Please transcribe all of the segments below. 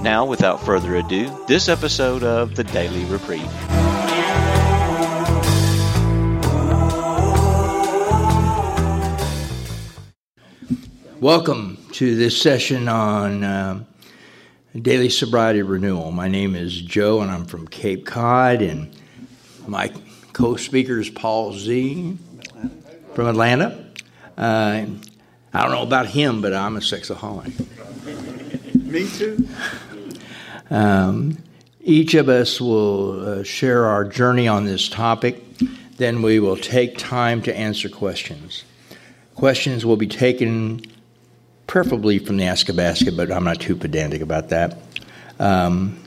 Now, without further ado, this episode of the Daily Reprieve. Welcome to this session on uh, daily sobriety renewal. My name is Joe, and I'm from Cape Cod, and my co-speaker is Paul Z from Atlanta. Uh, I don't know about him, but I'm a sexaholic. Me too. Um, each of us will uh, share our journey on this topic. Then we will take time to answer questions. Questions will be taken preferably from the Ask-It Basket, but I'm not too pedantic about that. Um,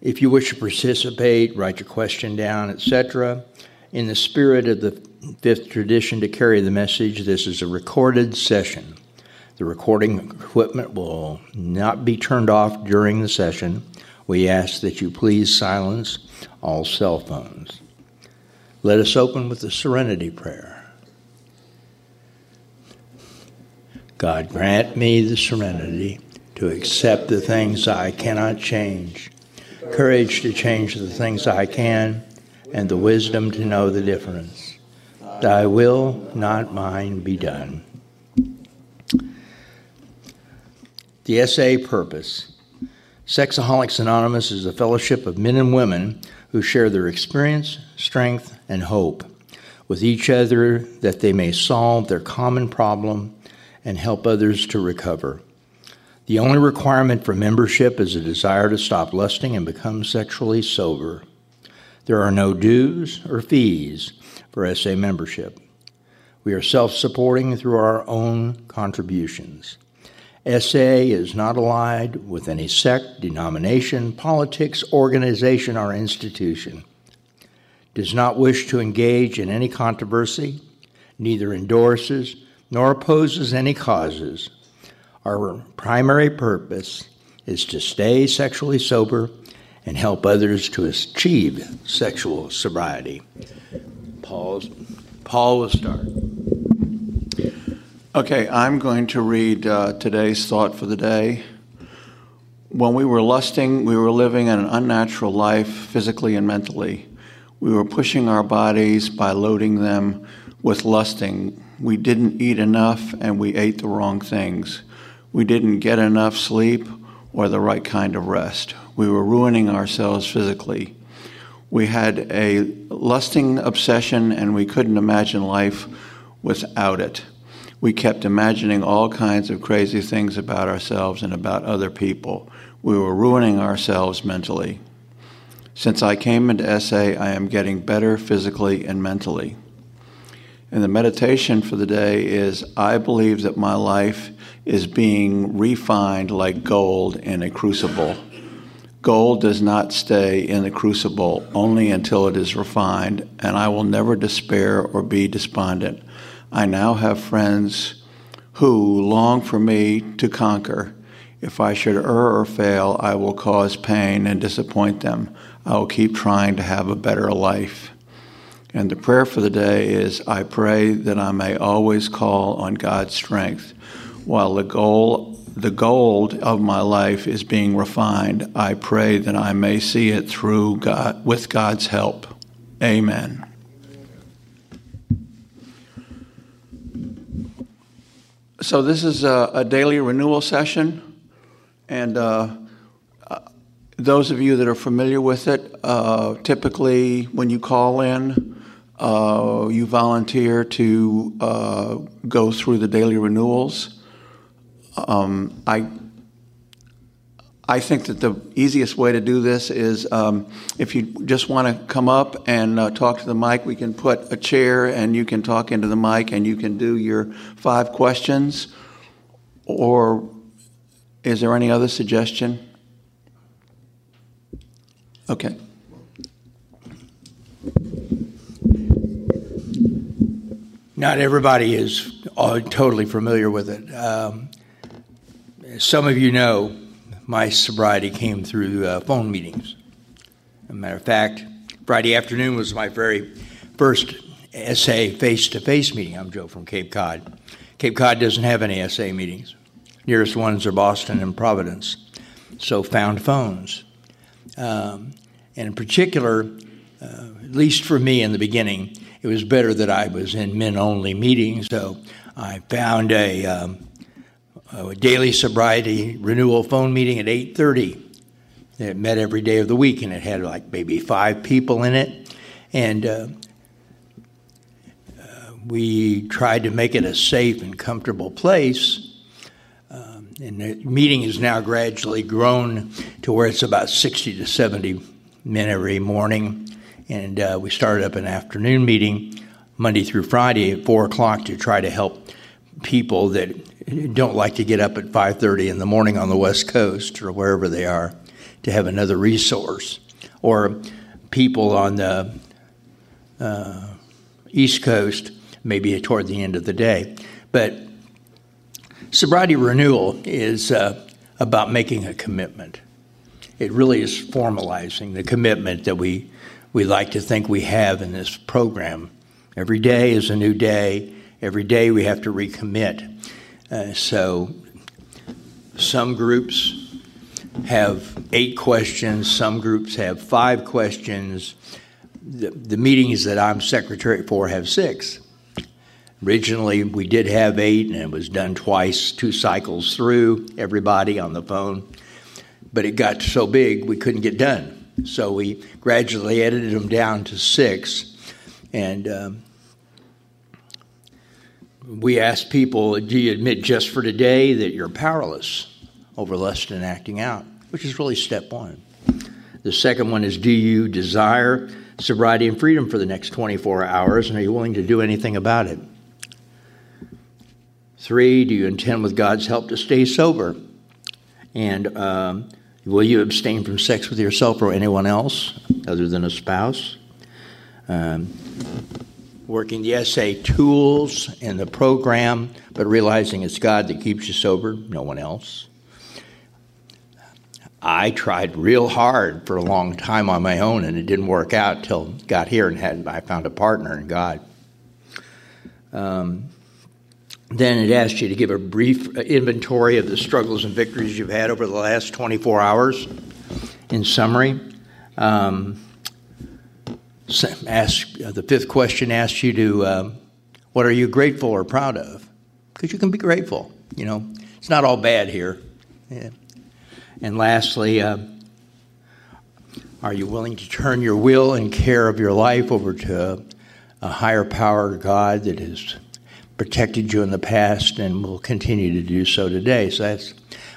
if you wish to participate, write your question down, etc. In the spirit of the fifth tradition to carry the message, this is a recorded session. The recording equipment will not be turned off during the session. We ask that you please silence all cell phones. Let us open with the serenity prayer. God, grant me the serenity to accept the things I cannot change, courage to change the things I can, and the wisdom to know the difference. Thy will, not mine, be done. The SA purpose Sexaholics Anonymous is a fellowship of men and women who share their experience, strength, and hope with each other that they may solve their common problem and help others to recover. The only requirement for membership is a desire to stop lusting and become sexually sober. There are no dues or fees for SA membership. We are self supporting through our own contributions. SA is not allied with any sect, denomination, politics, organization, or institution. Does not wish to engage in any controversy, neither endorses nor opposes any causes. Our primary purpose is to stay sexually sober and help others to achieve sexual sobriety. Paul's, Paul will start. Okay, I'm going to read uh, today's thought for the day. When we were lusting, we were living an unnatural life physically and mentally. We were pushing our bodies by loading them with lusting. We didn't eat enough and we ate the wrong things. We didn't get enough sleep or the right kind of rest. We were ruining ourselves physically. We had a lusting obsession and we couldn't imagine life without it we kept imagining all kinds of crazy things about ourselves and about other people. We were ruining ourselves mentally. Since I came into SA, I am getting better physically and mentally. And the meditation for the day is I believe that my life is being refined like gold in a crucible. Gold does not stay in the crucible only until it is refined, and I will never despair or be despondent. I now have friends who long for me to conquer. If I should err or fail, I will cause pain and disappoint them. I will keep trying to have a better life. And the prayer for the day is I pray that I may always call on God's strength. While the goal the gold of my life is being refined, I pray that I may see it through God with God's help. Amen. So this is a, a daily renewal session, and uh, uh, those of you that are familiar with it, uh, typically when you call in, uh, you volunteer to uh, go through the daily renewals. Um, I I think that the easiest way to do this is um, if you just want to come up and uh, talk to the mic, we can put a chair and you can talk into the mic and you can do your five questions. Or is there any other suggestion? Okay. Not everybody is uh, totally familiar with it. Um, some of you know my sobriety came through uh, phone meetings. As a matter of fact, Friday afternoon was my very first SA face to face meeting. I'm Joe from Cape Cod. Cape Cod doesn't have any SA meetings. Nearest ones are Boston and Providence. So found phones. Um, and in particular, uh, at least for me in the beginning, it was better that I was in men only meetings. So I found a, um, a daily sobriety renewal phone meeting at 8:30. It met every day of the week, and it had like maybe five people in it, and uh, uh, we tried to make it a safe and comfortable place. Um, and the meeting has now gradually grown to where it's about 60 to 70 men every morning and uh, we started up an afternoon meeting Monday through Friday at four o'clock to try to help people that don't like to get up at 5.30 in the morning on the west coast or wherever they are to have another resource or people on the uh, east coast maybe toward the end of the day but sobriety renewal is uh, about making a commitment it really is formalizing the commitment that we we like to think we have in this program. Every day is a new day. Every day we have to recommit. Uh, so some groups have eight questions, some groups have five questions. The, the meetings that I'm secretary for have six. Originally, we did have eight, and it was done twice, two cycles through everybody on the phone. But it got so big, we couldn't get done. So we gradually edited them down to six. And um, we ask people, do you admit just for today that you're powerless over lust and acting out? Which is really step one. The second one is, do you desire sobriety and freedom for the next 24 hours, and are you willing to do anything about it? Three, do you intend with God's help to stay sober? And um, Will you abstain from sex with yourself or anyone else other than a spouse? Um, working the SA tools and the program, but realizing it's God that keeps you sober, no one else. I tried real hard for a long time on my own, and it didn't work out till got here and had I found a partner in God. Um, then it asks you to give a brief inventory of the struggles and victories you've had over the last 24 hours. In summary, um, ask uh, the fifth question asks you to um, what are you grateful or proud of? Because you can be grateful. You know, it's not all bad here. Yeah. And lastly, uh, are you willing to turn your will and care of your life over to a higher power, God, that has protected you in the past and will continue to do so today. So that's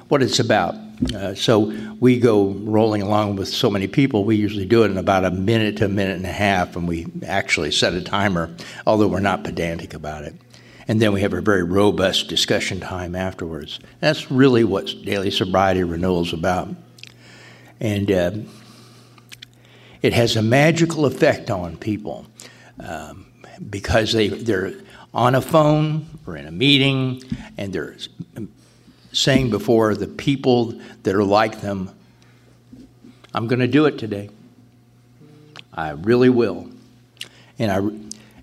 what it's about. Uh, so we go rolling along with so many people. We usually do it in about a minute to a minute and a half, and we actually set a timer, although we're not pedantic about it. And then we have a very robust discussion time afterwards. That's really what daily sobriety renewal is about. And uh, it has a magical effect on people um, because they, they're on a phone or in a meeting, and they're saying before the people that are like them, I'm going to do it today. I really will. And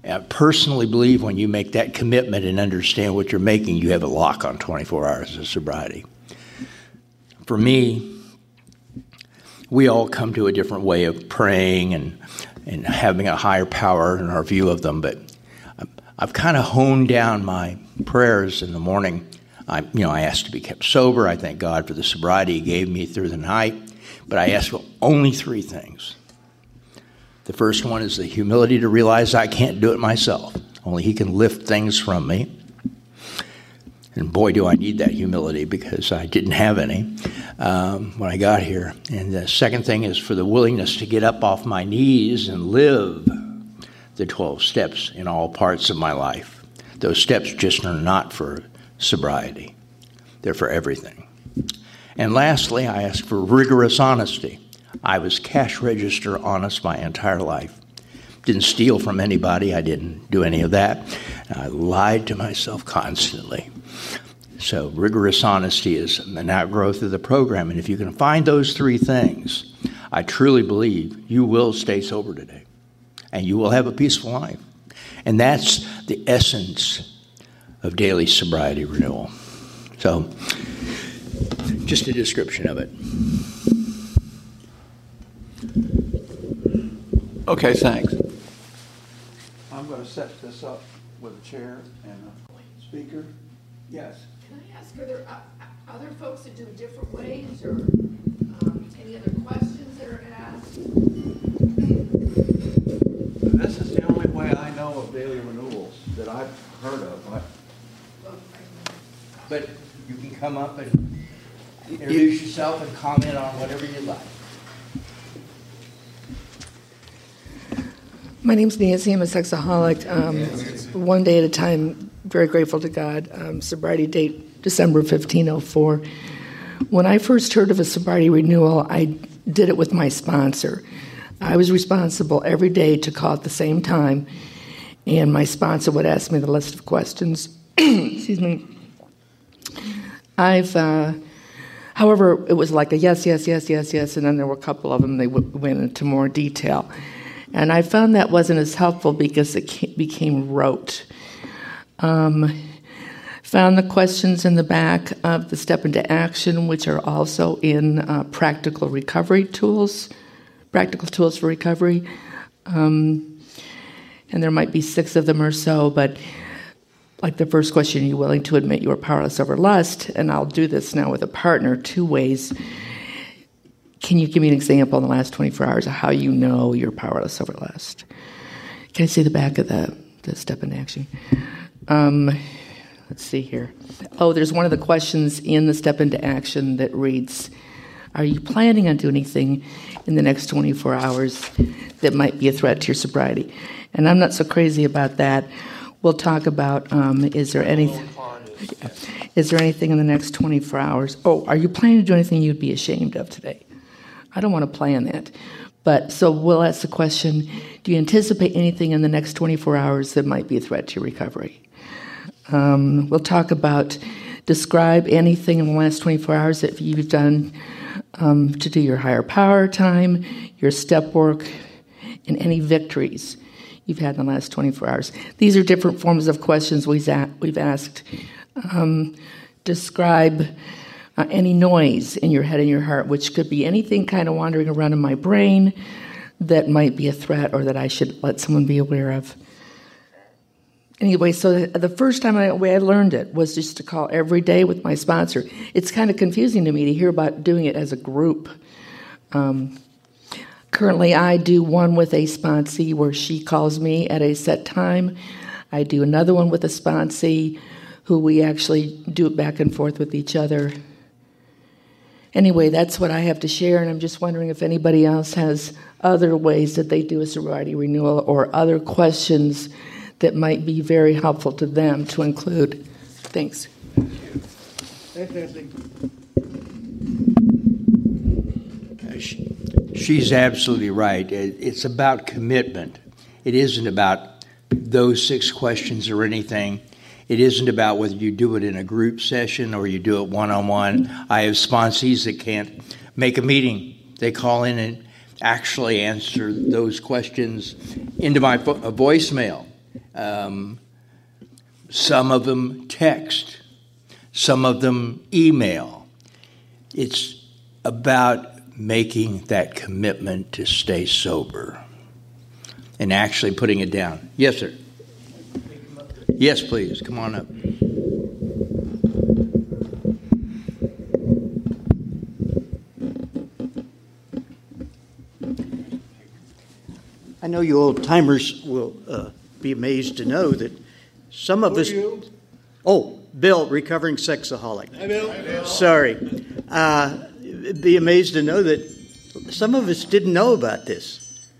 I, I, personally believe when you make that commitment and understand what you're making, you have a lock on 24 hours of sobriety. For me, we all come to a different way of praying and, and having a higher power in our view of them, but I've kind of honed down my prayers in the morning. I, you know, I ask to be kept sober. I thank God for the sobriety He gave me through the night. But I ask for only three things. The first one is the humility to realize I can't do it myself. Only He can lift things from me. And boy, do I need that humility because I didn't have any um, when I got here. And the second thing is for the willingness to get up off my knees and live the 12 steps in all parts of my life. Those steps just are not for sobriety, they're for everything. And lastly, I ask for rigorous honesty. I was cash register honest my entire life. Didn't steal from anybody. I didn't do any of that. I lied to myself constantly. So, rigorous honesty is an outgrowth of the program. And if you can find those three things, I truly believe you will stay sober today and you will have a peaceful life. And that's the essence of daily sobriety renewal. So, just a description of it. Okay, thanks. I'm going to set this up with a chair and a speaker. Yes. Can I ask, are there uh, other folks that do it different ways, or um, any other questions that are asked? This is the only way I know of daily renewals that I've heard of. I- But you can come up and introduce yourself and comment on whatever you like. My name's Nancy. I'm a sexaholic. Um, one day at a time. Very grateful to God. Um, sobriety date December 1504. When I first heard of a sobriety renewal, I did it with my sponsor. I was responsible every day to call at the same time, and my sponsor would ask me the list of questions. Excuse me. I've, uh, however, it was like a yes, yes, yes, yes, yes, and then there were a couple of them they w- went into more detail. And I found that wasn't as helpful because it became rote. Um, found the questions in the back of the Step into Action, which are also in uh, Practical Recovery Tools, Practical Tools for Recovery. Um, and there might be six of them or so, but like the first question, are you willing to admit you are powerless over lust? And I'll do this now with a partner two ways. Can you give me an example in the last 24 hours of how you know you're powerless over lust? Can I see the back of the, the step into action? Um, let's see here. Oh, there's one of the questions in the step into action that reads Are you planning on doing anything in the next 24 hours that might be a threat to your sobriety? And I'm not so crazy about that. We'll talk about um, is there anything. Is there anything in the next 24 hours? Oh, are you planning to do anything you'd be ashamed of today? I don't want to plan that. But so we'll ask the question Do you anticipate anything in the next 24 hours that might be a threat to your recovery? Um, we'll talk about describe anything in the last 24 hours that you've done um, to do your higher power time, your step work, and any victories you've had in the last 24 hours. These are different forms of questions we've, asked. Um, describe uh, any noise in your head and your heart, which could be anything kind of wandering around in my brain that might be a threat or that I should let someone be aware of. Anyway, so the first time I, way I learned it was just to call every day with my sponsor. It's kind of confusing to me to hear about doing it as a group. Um, currently, I do one with a sponsee where she calls me at a set time. I do another one with a sponsee who we actually do it back and forth with each other. Anyway, that's what I have to share, and I'm just wondering if anybody else has other ways that they do a sobriety renewal or other questions that might be very helpful to them to include. Thanks. She's absolutely right. It's about commitment. It isn't about those six questions or anything. It isn't about whether you do it in a group session or you do it one on one. I have sponsees that can't make a meeting. They call in and actually answer those questions into my voicemail. Um, some of them text, some of them email. It's about making that commitment to stay sober and actually putting it down. Yes, sir. Yes, please. Come on up. I know you old timers will uh, be amazed to know that some of Who us. are you? Oh, Bill, recovering sexaholic. Hi, Bill. Sorry. Uh, be amazed to know that some of us didn't know about this.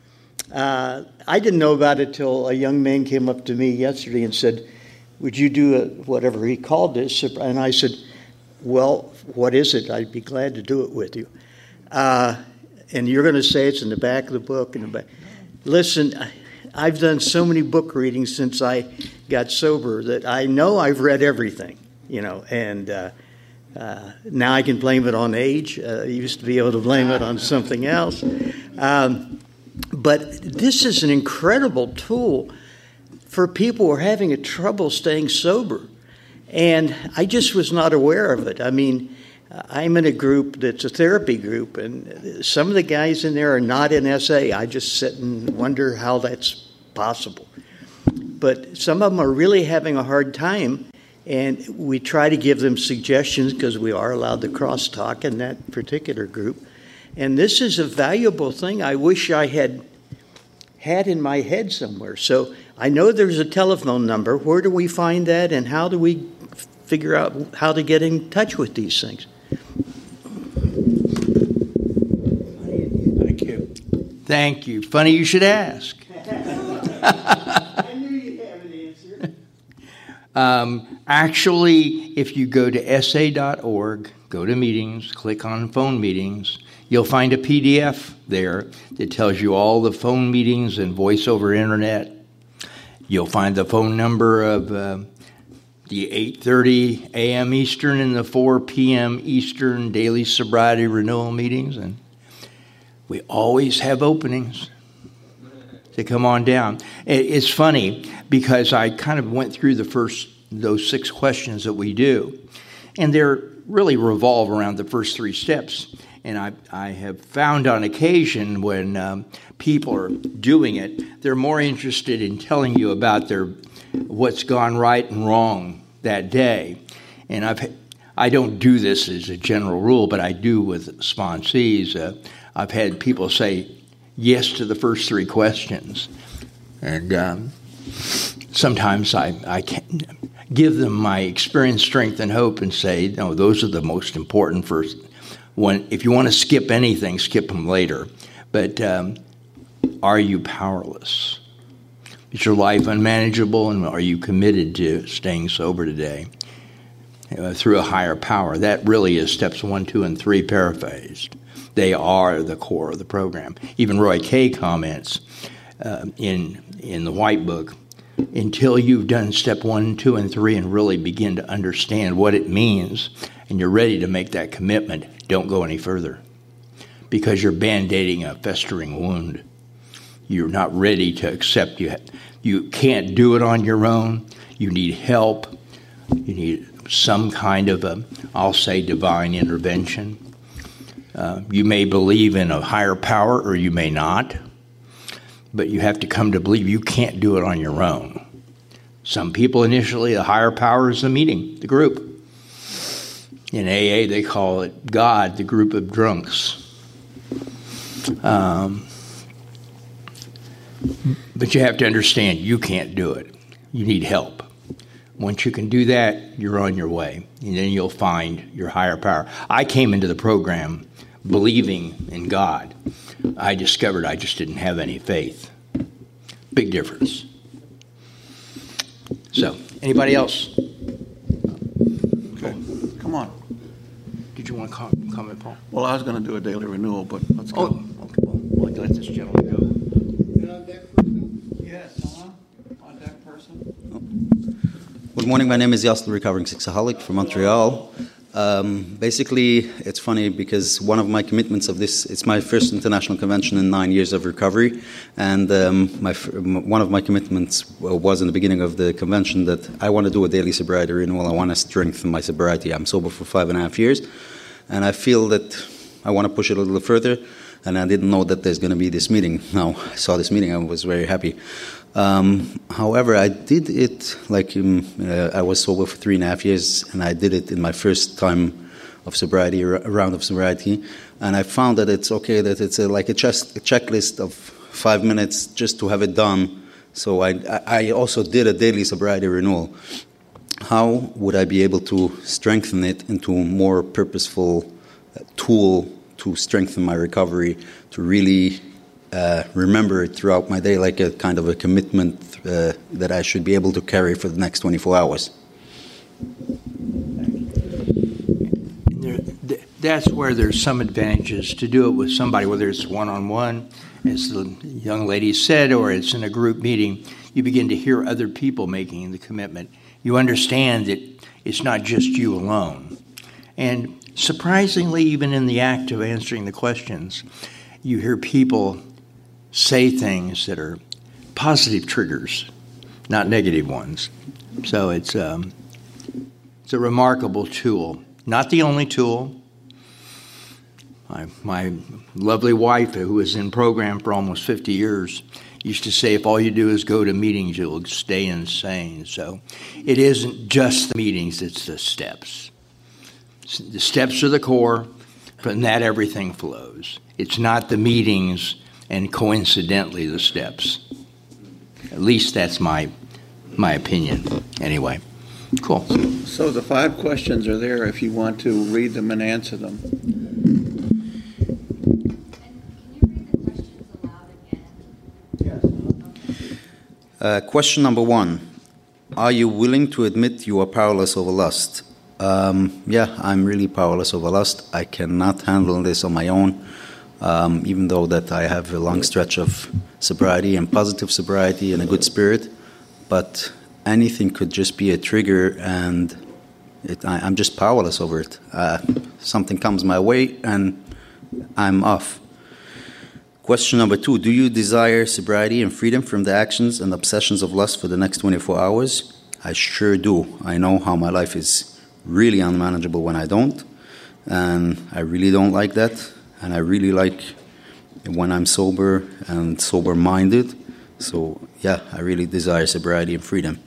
Uh, I didn't know about it till a young man came up to me yesterday and said, Would you do a, whatever he called this? And I said, Well, what is it? I'd be glad to do it with you. Uh, and you're going to say it's in the back of the book. In the back. Listen, I've done so many book readings since I got sober that I know I've read everything, you know, and uh, uh, now I can blame it on age. Uh, I used to be able to blame it on something else. Um, but this is an incredible tool for people who are having a trouble staying sober. And I just was not aware of it. I mean, I'm in a group that's a therapy group, and some of the guys in there are not in SA. I just sit and wonder how that's possible. But some of them are really having a hard time, and we try to give them suggestions because we are allowed to crosstalk in that particular group. And this is a valuable thing I wish I had had in my head somewhere. So I know there's a telephone number. Where do we find that, and how do we figure out how to get in touch with these things? Thank you. Thank you. Funny you should ask. I knew you'd have an answer. Um, actually, if you go to sa.org, go to meetings, click on phone meetings, you'll find a PDF there that tells you all the phone meetings and voice over internet. You'll find the phone number of uh, the 8:30 a.m. Eastern and the 4 p.m. Eastern daily sobriety renewal meetings, and we always have openings to come on down. It's funny because I kind of went through the first those six questions that we do, and they're really revolve around the first three steps. And I, I have found on occasion when um, people are doing it, they're more interested in telling you about their what's gone right and wrong that day. And I've I don't do this as a general rule, but I do with sponsees. Uh, I've had people say yes to the first three questions, and um, sometimes I I can give them my experience, strength, and hope, and say no, those are the most important first. When if you want to skip anything, skip them later. But um, are you powerless? Is your life unmanageable, and are you committed to staying sober today uh, through a higher power? That really is steps one, two, and three paraphrased. They are the core of the program. Even Roy K. comments uh, in in the White Book. Until you've done step one, two, and three, and really begin to understand what it means, and you're ready to make that commitment, don't go any further, because you're band-aiding a festering wound. You're not ready to accept you. You can't do it on your own. You need help. You need some kind of a i'll say divine intervention. Uh, you may believe in a higher power or you may not but you have to come to believe you can't do it on your own some people initially the higher power is the meeting the group in aa they call it god the group of drunks um, but you have to understand you can't do it. You need help. Once you can do that, you're on your way, and then you'll find your higher power. I came into the program believing in God. I discovered I just didn't have any faith. Big difference. So, anybody else? Okay, come on. Did you want to comment, Paul? Well, I was going to do a daily renewal, but let's go. Oh, okay. Well, let this gentleman go. Yes, uh-huh. on deck person. Good morning. My name is Yastel, recovering sexaholic from Montreal. Um, basically, it's funny because one of my commitments of this, it's my first international convention in nine years of recovery. And um, my, one of my commitments was in the beginning of the convention that I want to do a daily sobriety renewal. I want to strengthen my sobriety. I'm sober for five and a half years. And I feel that I want to push it a little further and I didn't know that there's going to be this meeting. Now I saw this meeting, I was very happy. Um, however, I did it like um, uh, I was sober for three and a half years, and I did it in my first time of sobriety, a round of sobriety, and I found that it's okay that it's a, like a, chest, a checklist of five minutes just to have it done. So I, I also did a daily sobriety renewal. How would I be able to strengthen it into a more purposeful uh, tool to strengthen my recovery, to really uh, remember it throughout my day like a kind of a commitment uh, that I should be able to carry for the next 24 hours. that's where there's some advantages to do it with somebody, whether it's one on one, as the young lady said, or it's in a group meeting. You begin to hear other people making the commitment. You understand that it's not just you alone. And surprisingly, even in the act of answering the questions, you hear people say things that are positive triggers, not negative ones. So it's um, it's a remarkable tool. Not the only tool. My, my lovely wife, who was in program for almost 50 years, used to say, if all you do is go to meetings, you'll stay insane. So it isn't just the meetings, it's the steps. The steps are the core, from that everything flows. It's not the meetings and coincidentally the steps. At least that's my my opinion. Anyway, cool. So the five questions are there if you want to read them and answer them. Uh, question number one Are you willing to admit you are powerless over lust? Um, yeah, I'm really powerless over lust. I cannot handle this on my own, um, even though that I have a long stretch of sobriety and positive sobriety and a good spirit. But anything could just be a trigger, and it, I, am just powerless over it. Uh, something comes my way, and I'm off. Question number two Do you desire sobriety and freedom from the actions and obsessions of lust for the next 24 hours? I sure do. I know how my life is really unmanageable when I don't, and I really don't like that, and I really like when I'm sober and sober minded. So, yeah, I really desire sobriety and freedom.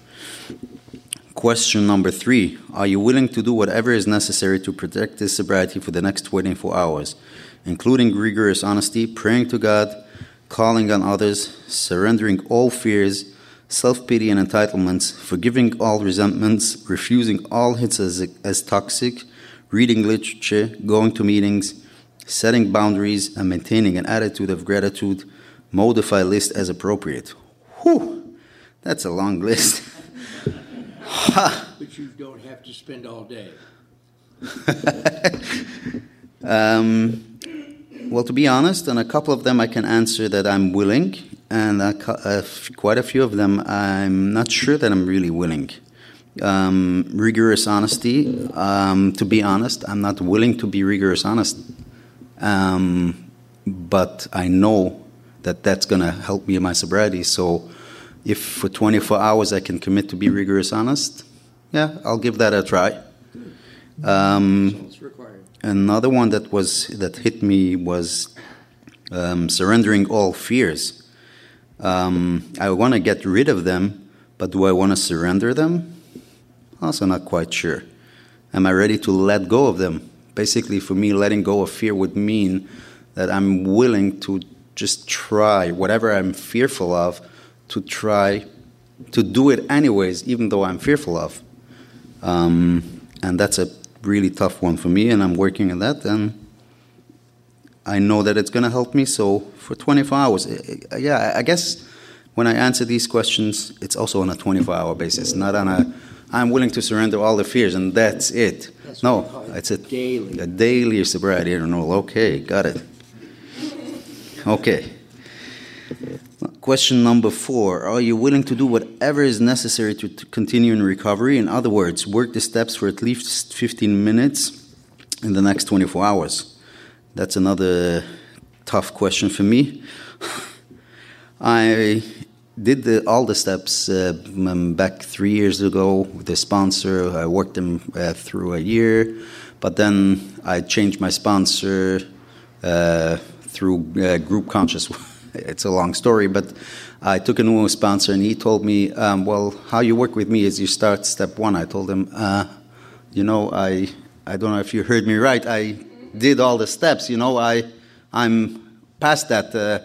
Question number three Are you willing to do whatever is necessary to protect this sobriety for the next 24 hours? including rigorous honesty, praying to God, calling on others, surrendering all fears, self pity and entitlements, forgiving all resentments, refusing all hits as, as toxic, reading literature, going to meetings, setting boundaries, and maintaining an attitude of gratitude. Modify list as appropriate. Whew, that's a long list. but you don't have to spend all day. um, well, to be honest, on a couple of them I can answer that I'm willing, and a, quite a few of them I'm not sure that I'm really willing. Um, rigorous honesty, um, to be honest, I'm not willing to be rigorous honest. Um, but I know that that's going to help me in my sobriety. So if for 24 hours I can commit to be rigorous honest, yeah, I'll give that a try. Um, Another one that was that hit me was um, surrendering all fears. Um, I want to get rid of them, but do I want to surrender them? Also, not quite sure. Am I ready to let go of them? Basically, for me, letting go of fear would mean that I'm willing to just try whatever I'm fearful of, to try to do it anyways, even though I'm fearful of. Um, and that's a really tough one for me, and I'm working on that. And I know that it's going to help me. So for 24 hours, eh, eh, yeah, I guess when I answer these questions, it's also on a 24 hour basis, not on a I'm willing to surrender all the fears and that's it. That's no, it's a daily. a daily sobriety interval. Okay, got it. Okay. Question number four Are you willing to do whatever is necessary to, to, continue in recovery? In other words, work the steps for at least 15 minutes in the next 24 hours? That's another tough question for me. I did the, all the steps uh, back three years ago with the sponsor. I worked them uh, through a year, but then I changed my sponsor uh, through uh, group conscience it's a long story, but I took a new sponsor and he told me, um, well, how you work with me is you start step one. I told him, uh, you know, I, I don't know if you heard me right. I did all the steps, you know, I, I'm past that. Uh,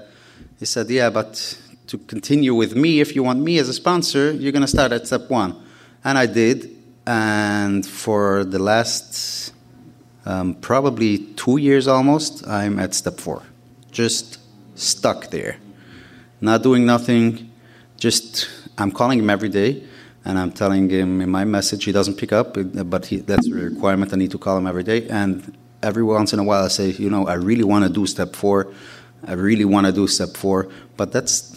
he said, yeah, but to continue with me, if you want me as a sponsor, you're going to start at step one. And I did. And for the last um, probably two years almost, I'm at step four. Just stuck there, not doing nothing. Just I'm calling him every day, and I'm telling him in my message he doesn't pick up, but he, that's a requirement. I need to call him every day, and every once in a while I say, you know, I really want to do step four. I really want to do step four. But that's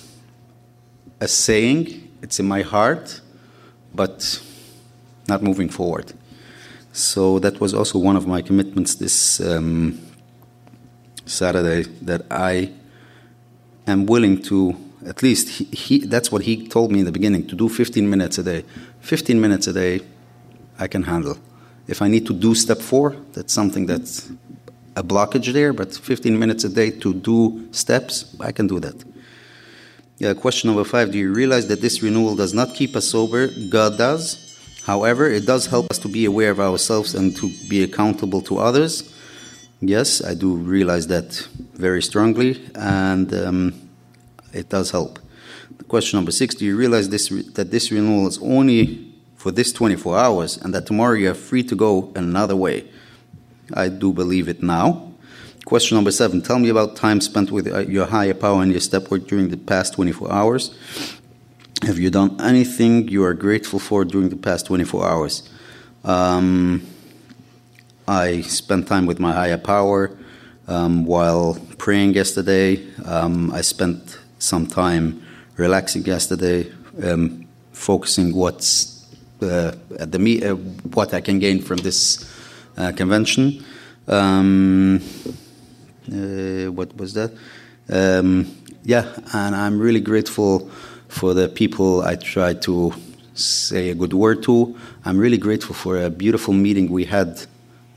a saying, it's in my heart, but not moving forward. So that was also one of my commitments this um, Saturday that I am willing to at least he, he, that's what he told me in the beginning to do 15 minutes a day. 15 minutes a day i can handle. If i need to do step four that's something that's a blockage there but 15 minutes a day to do steps i can do that yeah, question number five do you realize that this renewal does not keep us sober god does however it does help us to be aware of ourselves and to be accountable to others yes i do realize that very strongly and um, it does help. Question number six: Do you realize this that this renewal is only for this 24 hours, and that tomorrow you are free to go another way? I do believe it now. Question number seven: Tell me about time spent with uh, your higher power and your step work during the past 24 hours. Have you done anything you are grateful for during the past 24 hours? Um, I spent time with my higher power um, while praying yesterday. Um, I spent some time relaxing yesterday, um, focusing what's uh, at the me- uh, what I can gain from this uh, convention. Um, what was that? Um, yeah, and I'm really grateful for the people I tried to say a good word to. I'm really grateful for a beautiful meeting we had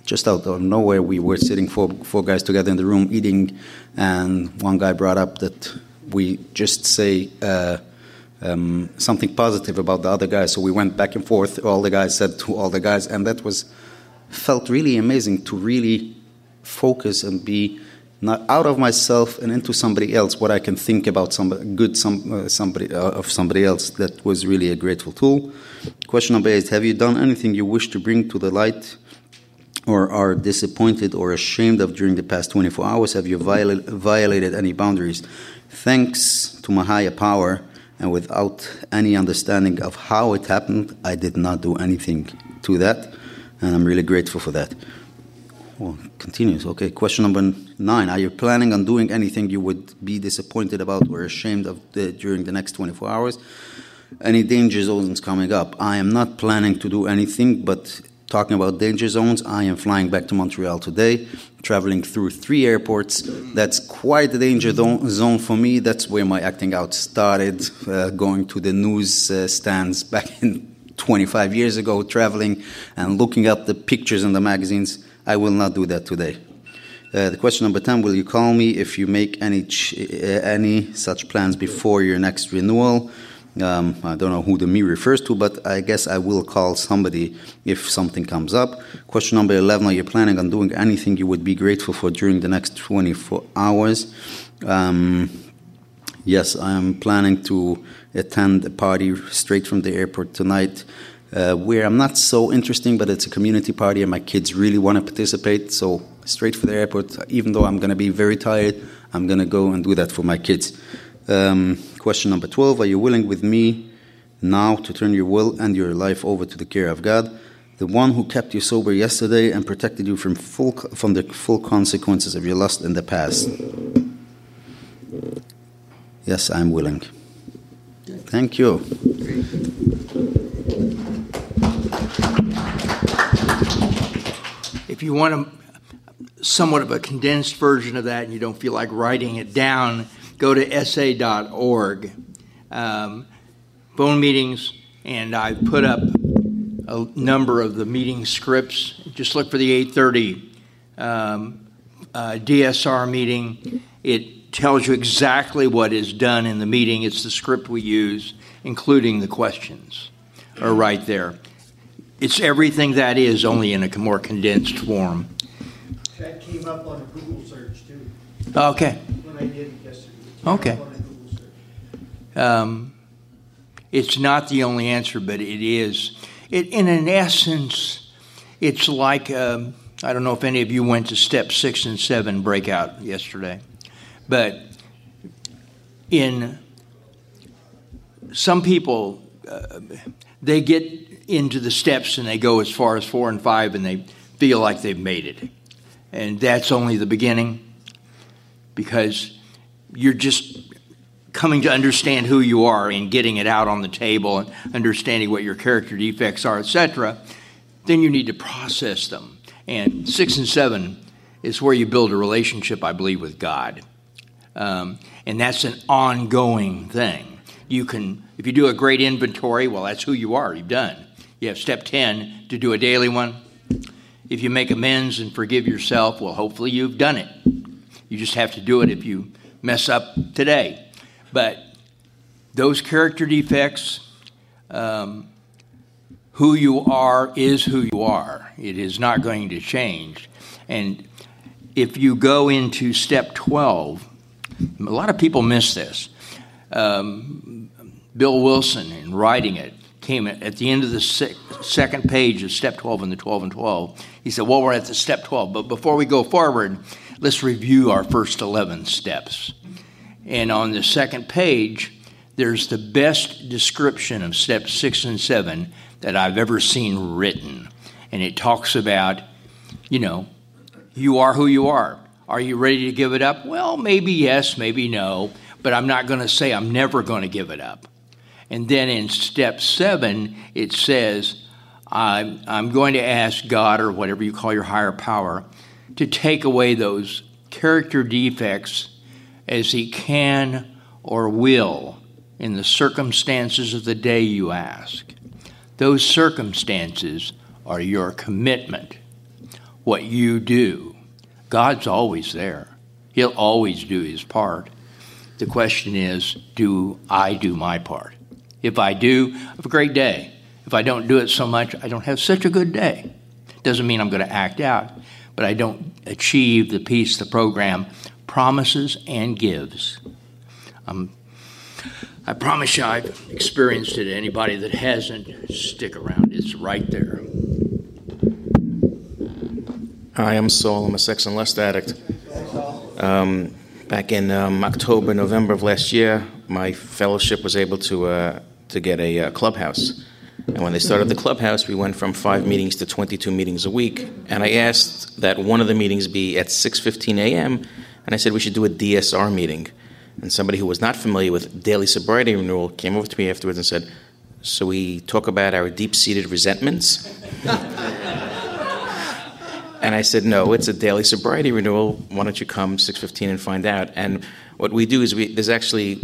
just out of nowhere. We were sitting four four guys together in the room eating, and one guy brought up that we just say uh, um, something positive about the other guy. So we went back and forth. All the guys said to all the guys, and that was felt really amazing to really focus and be not out of myself and into somebody else. What I can think about somebody good, some uh, somebody uh, of somebody else. That was really a grateful tool. Question number eight: Have you done anything you wish to bring to the light? Or are disappointed or ashamed of during the past 24 hours? Have you viola- violated any boundaries? Thanks to my higher power, and without any understanding of how it happened, I did not do anything to that, and I'm really grateful for that. Well, continues. Okay, question number nine. Are you planning on doing anything you would be disappointed about or ashamed of the, during the next 24 hours? Any danger zones coming up? I am not planning to do anything, but talking about danger zones, I am flying back to Montreal today, traveling through three airports. That's quite a danger zone for me. That's where my acting out started, uh, going to the news uh, stands back in 25 years ago, traveling and looking up the pictures in the magazines. I will not do that today. Uh, the question number 10 Will you call me if you make any, uh, any such plans before your next renewal? Um, I don't know who the me refers to, but I guess I will call somebody if something comes up. Question number 11 Are you planning on doing anything you would be grateful for during the next 24 hours? Um, yes, I am planning to attend a party straight from the airport tonight. Uh, where I'm not so interesting, but it's a community party and my kids really want to participate. So, straight for the airport, even though I'm going to be very tired, I'm going to go and do that for my kids. Um, question number 12 Are you willing with me now to turn your will and your life over to the care of God, the one who kept you sober yesterday and protected you from, full, from the full consequences of your lust in the past? Yes, I'm willing. Thank you. If you want a, somewhat of a condensed version of that and you don't feel like writing it down, go to sa.org. Um, phone meetings, and I put up a number of the meeting scripts. Just look for the 830 um, uh, DSR meeting. It tells you exactly what is done in the meeting. It's the script we use, including the questions, are right there. It's everything that is, only in a more condensed form. That came up on a Google search too, Okay. when I did it yesterday. It Okay. up on a Google search. Um, it's not the only answer, but it is. It, in an essence, it's like um, I don't know if any of you went to step six and seven breakout yesterday, but in some people, uh, they get into the steps and they go as far as four and five and they feel like they've made it. And that's only the beginning because you're just coming to understand who you are and getting it out on the table and understanding what your character defects are, etc. Then you need to process them. And six and seven is where you build a relationship, I believe, with God. Um, and that's an ongoing thing. You can, if you do a great inventory, well, that's who you are. You've done. You have step 10 to do a daily one. If you make amends and forgive yourself, well, hopefully you've done it. You just have to do it if you mess up today. But those character defects, um, who you are is who you are. It is not going to change. And if you go into step 12, a lot of people miss this. Um, Bill Wilson, in writing it, came at the end of the second page of step 12 in the 12 and 12. He said, Well, we're at the step 12, but before we go forward, let's review our first 11 steps. And on the second page, there's the best description of steps six and seven that I've ever seen written. And it talks about, you know, you are who you are. Are you ready to give it up? Well, maybe yes, maybe no, but I'm not going to say I'm never going to give it up. And then in step seven, it says, I'm, I'm going to ask God, or whatever you call your higher power, to take away those character defects as He can or will in the circumstances of the day you ask. Those circumstances are your commitment, what you do. God's always there, He'll always do His part. The question is, do I do my part? If I do, I have a great day. If I don't do it so much, I don't have such a good day. Doesn't mean I'm going to act out, but I don't achieve the peace the program promises and gives. Um, I promise you, I've experienced it. Anybody that hasn't, stick around. It's right there. Hi, I'm Saul. I'm a sex and lust addict. Um, back in um, October, November of last year, my fellowship was able to uh, to get a uh, clubhouse. And when they started the clubhouse, we went from five meetings to 22 meetings a week. And I asked that one of the meetings be at 6:15 a.m. And I said we should do a DSR meeting. And somebody who was not familiar with daily sobriety renewal came over to me afterwards and said, "So we talk about our deep-seated resentments." and I said, "No, it's a daily sobriety renewal. Why don't you come 6:15 and find out?" And what we do is we there's actually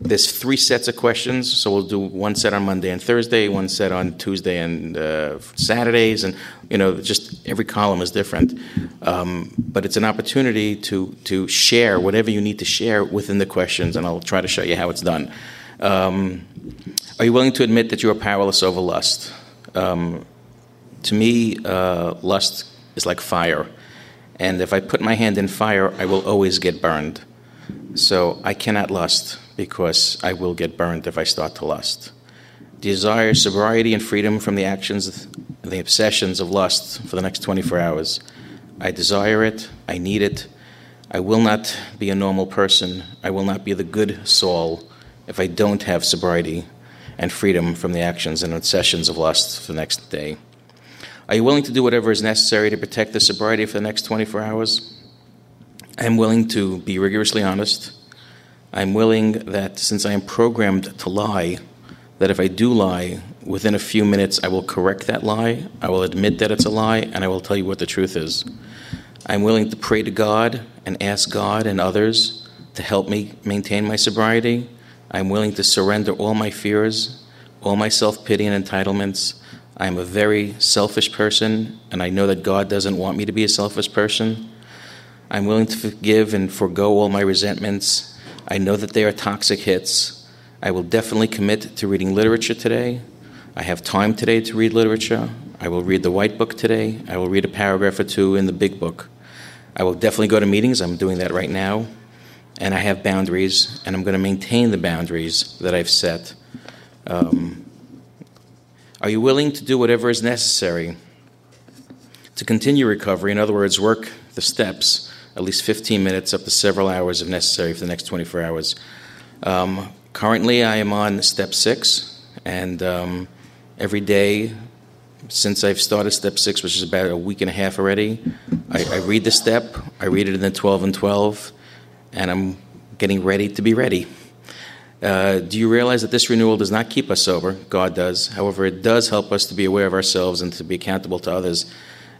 there's three sets of questions, so we'll do one set on Monday and Thursday, one set on Tuesday and uh, Saturdays, and you know, just every column is different. Um, but it's an opportunity to to share whatever you need to share within the questions, and I'll try to show you how it's done. Um, are you willing to admit that you are powerless over lust? Um, to me, uh, lust is like fire, and if I put my hand in fire, I will always get burned. So I cannot lust because I will get burned if I start to lust. Desire sobriety and freedom from the actions, and the obsessions of lust for the next 24 hours. I desire it, I need it. I will not be a normal person. I will not be the good Saul if I don't have sobriety and freedom from the actions and obsessions of lust for the next day. Are you willing to do whatever is necessary to protect the sobriety for the next 24 hours? I am willing to be rigorously honest I'm willing that since I am programmed to lie, that if I do lie, within a few minutes I will correct that lie, I will admit that it's a lie, and I will tell you what the truth is. I'm willing to pray to God and ask God and others to help me maintain my sobriety. I'm willing to surrender all my fears, all my self pity and entitlements. I'm a very selfish person, and I know that God doesn't want me to be a selfish person. I'm willing to forgive and forego all my resentments I know that they are toxic hits. I will definitely commit to reading literature today. I have time today to read literature. I will read the white book today. I will read a paragraph or two in the big book. I will definitely go to meetings. I'm doing that right now. And I have boundaries, and I'm going to maintain the boundaries that I've set. Um, are you willing to do whatever is necessary to continue recovery? In other words, work the steps at least 15 minutes up to several hours if necessary for the next 24 hours. Um, currently, I am on step six, and um, every day since I've started step six, which is about a week and a half already, I, I read the step, I read it in the 12 and 12, and I'm getting ready to be ready. Uh, do you realize that this renewal does not keep us sober? God does. However, it does help us to be aware of ourselves and to be accountable to others.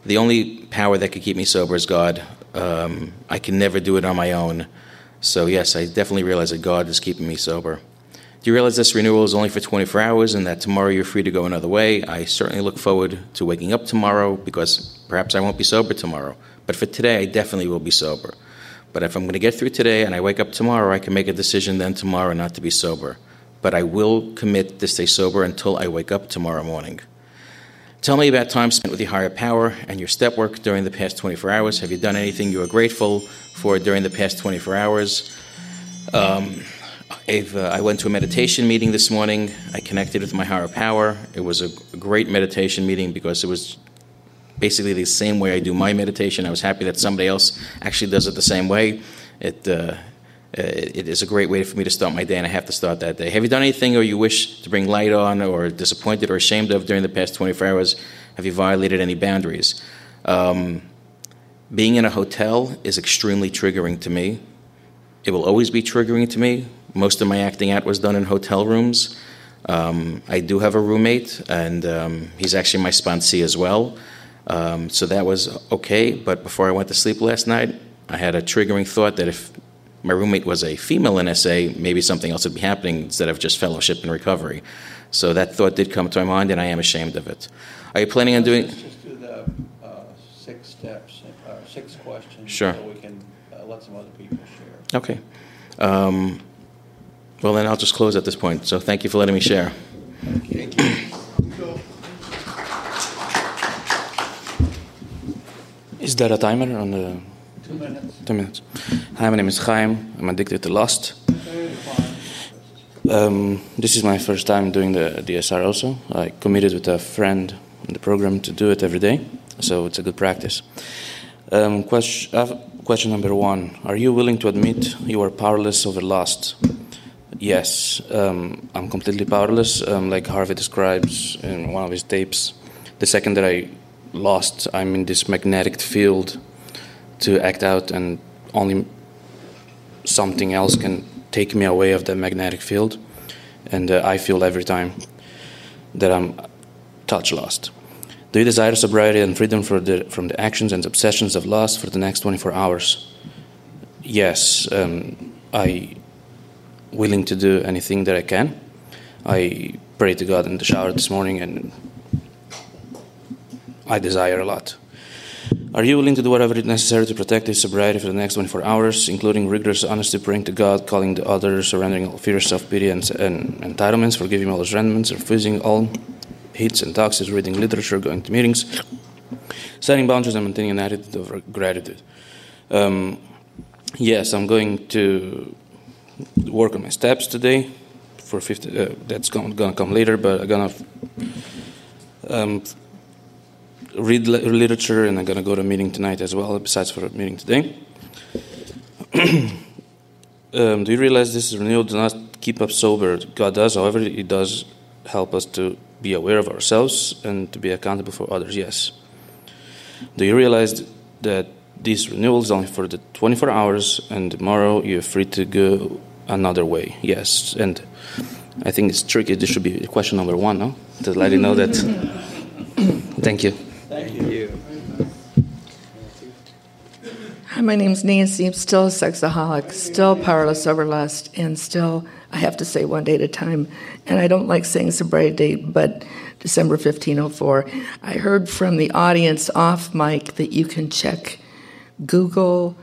The only power that could keep me sober is God. Um, I can never do it on my own. So, yes, I definitely realize that God is keeping me sober. Do you realize this renewal is only for 24 hours and that tomorrow you're free to go another way? I certainly look forward to waking up tomorrow because perhaps I won't be sober tomorrow. But for today, I definitely will be sober. But if I'm going to get through today and I wake up tomorrow, I can make a decision then tomorrow not to be sober. But I will commit to stay sober until I wake up tomorrow morning. Tell me about time spent with your higher power and your step work during the past 24 hours. Have you done anything you are grateful for during the past 24 hours? Um, uh, i went to a meditation meeting this morning. I connected with my higher power. It was a great meditation meeting because it was basically the same way I do my meditation. I was happy that somebody else actually does it the same way. It, uh, it is a great way for me to start my day, and I have to start that day. Have you done anything or you wish to bring light on, or disappointed or ashamed of during the past 24 hours? Have you violated any boundaries? Um, being in a hotel is extremely triggering to me. It will always be triggering to me. Most of my acting out was done in hotel rooms. Um, I do have a roommate, and um, he's actually my sponsee as well. Um, so that was okay. But before I went to sleep last night, I had a triggering thought that if my roommate was a female in SA, maybe something else would be happening instead of just fellowship and recovery. So that thought did come to my mind, and I am ashamed of it. Are you planning on doing? Let's just do the uh, six steps, uh, six questions. Sure. So we can uh, let some other people share. Okay. Um, well, then I'll just close at this point. So thank you for letting me share. Thank you. Is there a timer on the? Two minutes. Two minutes. Hi, my name is Chaim. I'm addicted to lust. Um, this is my first time doing the DSR also. I committed with a friend in the program to do it every day, so it's a good practice. Um, question, uh, question number one Are you willing to admit you are powerless over lust? Yes, um, I'm completely powerless, um, like Harvey describes in one of his tapes. The second that I lost, I'm in this magnetic field to act out, and only something else can take me away of the magnetic field. And uh, I feel every time that I'm touch lost. Do you desire sobriety and freedom the, from the actions and obsessions of lust for the next 24 hours? Yes, um, I willing to do anything that I can. I prayed to God in the shower this morning and I desire a lot. Are you willing to do whatever is necessary to protect your sobriety for the next 24 hours, including rigorous honesty, praying to God, calling the other, surrendering all fear, self pity, and, and, entitlements, forgiving all resentments, refusing all hits and toxins, reading literature, going to meetings, setting boundaries, and maintaining an attitude of gratitude? Um, yes, I'm going to work on my steps today. For 50, uh, that's gonna, gonna come later, but I'm gonna um, read literature and I'm gonna go to a meeting tonight as well. Besides for a meeting today. um, do you realize this renewal does not keep us sober? God does, however, it does help us to be aware of ourselves and to be accountable for others. Yes. Do you realize that this renewal is only for the 24 hours, and tomorrow you're free to go another way. Yes, and I think it's tricky. This should be question number one, no? To let you know that. Thank you. Thank you. Hi, my name's Nancy. I'm still a sexaholic, still powerless over lust, and still, I have to say one day at a time. And I don't like saying sobriety date, but December 1504. I heard from the audience off mic that you can check Google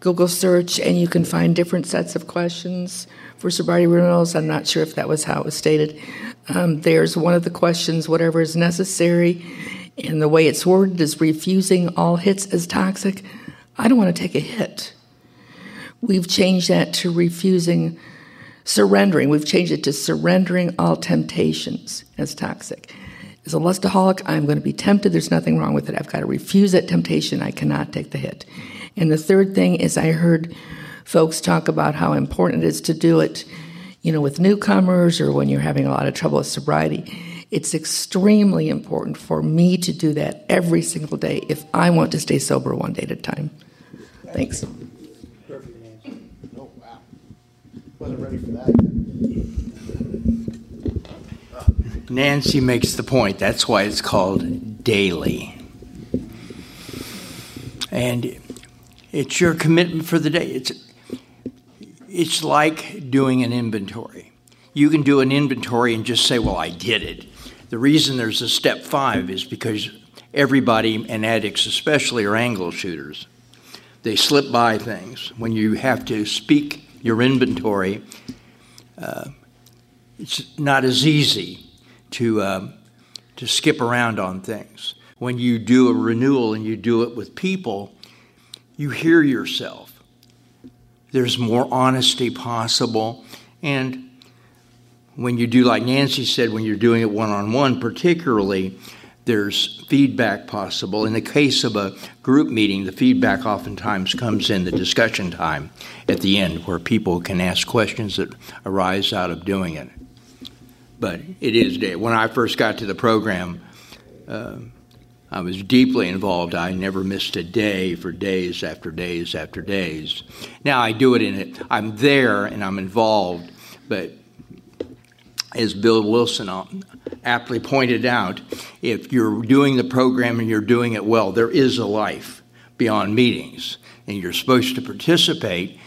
Google search and you can find different sets of questions for sobriety renewals. I'm not sure if that was how it was stated. Um, there's one of the questions, whatever is necessary, and the way it's worded is refusing all hits as toxic. I don't want to take a hit. We've changed that to refusing surrendering. We've changed it to surrendering all temptations as toxic. As a lustaholic, I'm going to be tempted. There's nothing wrong with it. I've got to refuse that temptation. I cannot take the hit. And the third thing is I heard folks talk about how important it is to do it, you know, with newcomers or when you're having a lot of trouble with sobriety. It's extremely important for me to do that every single day if I want to stay sober one day at a time. Thanks. Perfect. Oh, wow. Wasn't ready for that. Nancy makes the point. That's why it's called daily. And it's your commitment for the day. It's, it's like doing an inventory. You can do an inventory and just say, Well, I did it. The reason there's a step five is because everybody, and addicts especially, are angle shooters. They slip by things. When you have to speak your inventory, uh, it's not as easy to, uh, to skip around on things. When you do a renewal and you do it with people, you hear yourself. There's more honesty possible. And when you do, like Nancy said, when you're doing it one on one, particularly, there's feedback possible. In the case of a group meeting, the feedback oftentimes comes in the discussion time at the end where people can ask questions that arise out of doing it. But it is. When I first got to the program, uh, I was deeply involved. I never missed a day for days after days after days. Now I do it in it. I'm there and I'm involved, but as Bill Wilson aptly pointed out, if you're doing the program and you're doing it well, there is a life beyond meetings, and you're supposed to participate,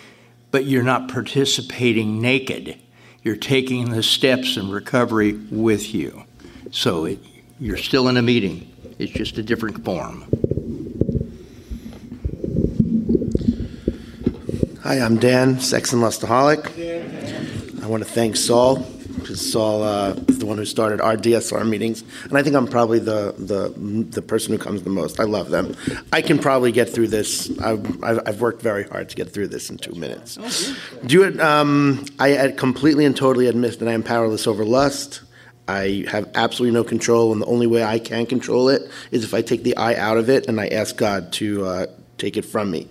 but you're not participating naked. You're taking the steps in recovery with you. So it, you're still in a meeting, it's just a different form. Hi, I'm Dan, sex and lustaholic. I want to thank Saul because Saul uh, is the one who started our DSR meetings, and I think I'm probably the the the person who comes the most. I love them. I can probably get through this. I've, I've worked very hard to get through this in two minutes. Do it. Um, I completely and totally admit that I am powerless over lust. I have absolutely no control, and the only way I can control it is if I take the I out of it and I ask God to uh, take it from me.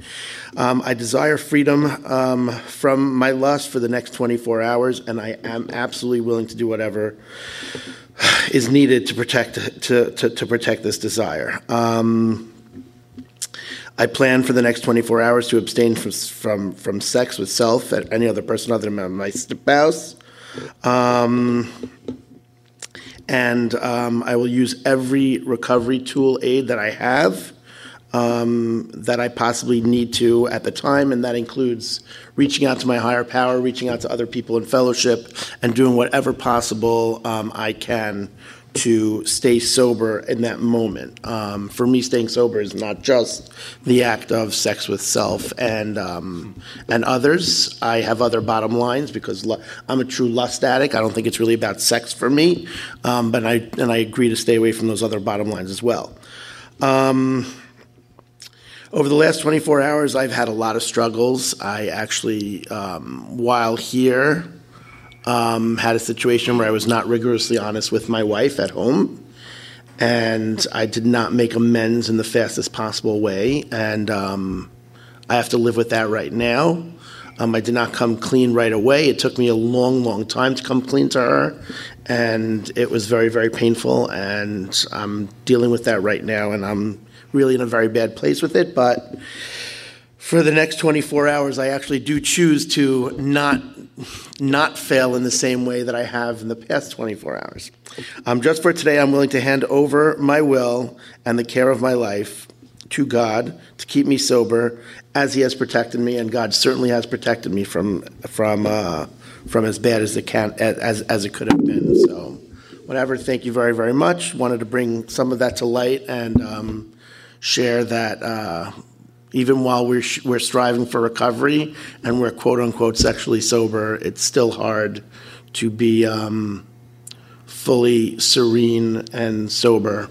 Um, I desire freedom um, from my lust for the next 24 hours, and I am absolutely willing to do whatever is needed to protect to, to, to protect this desire. Um, I plan for the next 24 hours to abstain from, from, from sex with self and any other person other than my spouse. Um, and um, I will use every recovery tool aid that I have um, that I possibly need to at the time, and that includes reaching out to my higher power, reaching out to other people in fellowship, and doing whatever possible um, I can to stay sober in that moment. Um, for me, staying sober is not just the act of sex with self and um, and others. I have other bottom lines because I'm a true lust addict. I don't think it's really about sex for me, um, but I and I agree to stay away from those other bottom lines as well. Um, over the last 24 hours, I've had a lot of struggles. I actually, um, while here, um, had a situation where I was not rigorously honest with my wife at home, and I did not make amends in the fastest possible way, and um, I have to live with that right now. Um, I did not come clean right away. It took me a long, long time to come clean to her, and it was very, very painful. And I'm dealing with that right now, and I'm really in a very bad place with it. But for the next 24 hours, I actually do choose to not not fail in the same way that I have in the past 24 hours. Um, just for today, I'm willing to hand over my will and the care of my life to God to keep me sober, as He has protected me, and God certainly has protected me from from uh, from as bad as it can as as it could have been. So, whatever. Thank you very very much. Wanted to bring some of that to light and. Um, share that uh, even while we're, sh- we're striving for recovery and we're quote unquote sexually sober, it's still hard to be um, fully serene and sober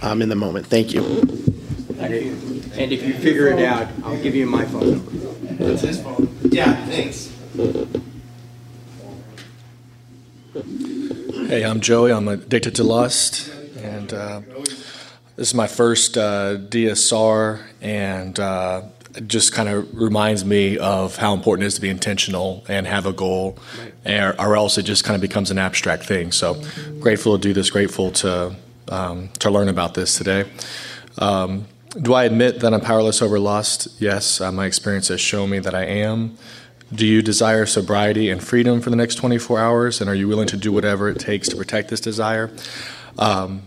um, in the moment. Thank you. Thank you. And if you figure it out, I'll give you my phone number. That's his phone. Yeah, thanks. Hey, I'm Joey. I'm addicted to lust. And uh, this is my first uh, DSR, and uh, just kind of reminds me of how important it is to be intentional and have a goal, right. or, or, else it just kind of becomes an abstract thing. So, grateful to do this. Grateful to um, to learn about this today. Um, do I admit that I'm powerless over lust? Yes, uh, my experience has shown me that I am. Do you desire sobriety and freedom for the next 24 hours? And are you willing to do whatever it takes to protect this desire? Um,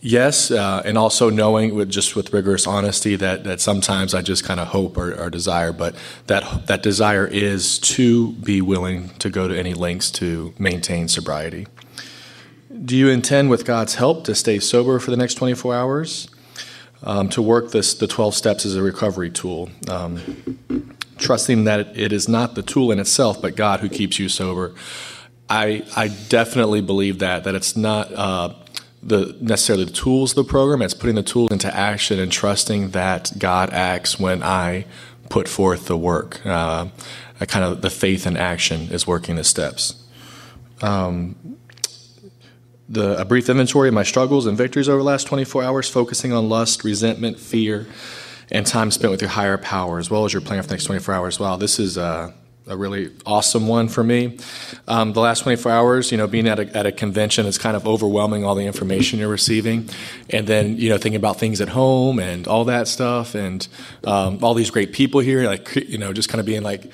yes, uh, and also knowing with just with rigorous honesty that, that sometimes I just kind of hope or, or, desire, but that that desire is to be willing to go to any lengths to maintain sobriety. Do you intend, with God's help, to stay sober for the next 24 hours? um, to work this, the 12 steps as a recovery tool, um, trusting that it is not the tool in itself, but God who keeps you sober. I, I definitely believe that, that it's not uh, the necessarily the tools of the program, it's putting the tools into action and trusting that God acts when I put forth the work. Uh, kind of the faith in action is working the steps. Um, the, a brief inventory of my struggles and victories over the last 24 hours, focusing on lust, resentment, fear, and time spent with your higher power, as well as your plan for the next 24 hours. Wow, this is uh, a really awesome one for me. Um, the last 24 hours, you know, being at a, at a convention is kind of overwhelming all the information you're receiving. And then, you know, thinking about things at home and all that stuff and um, all these great people here, like, you know, just kind of being like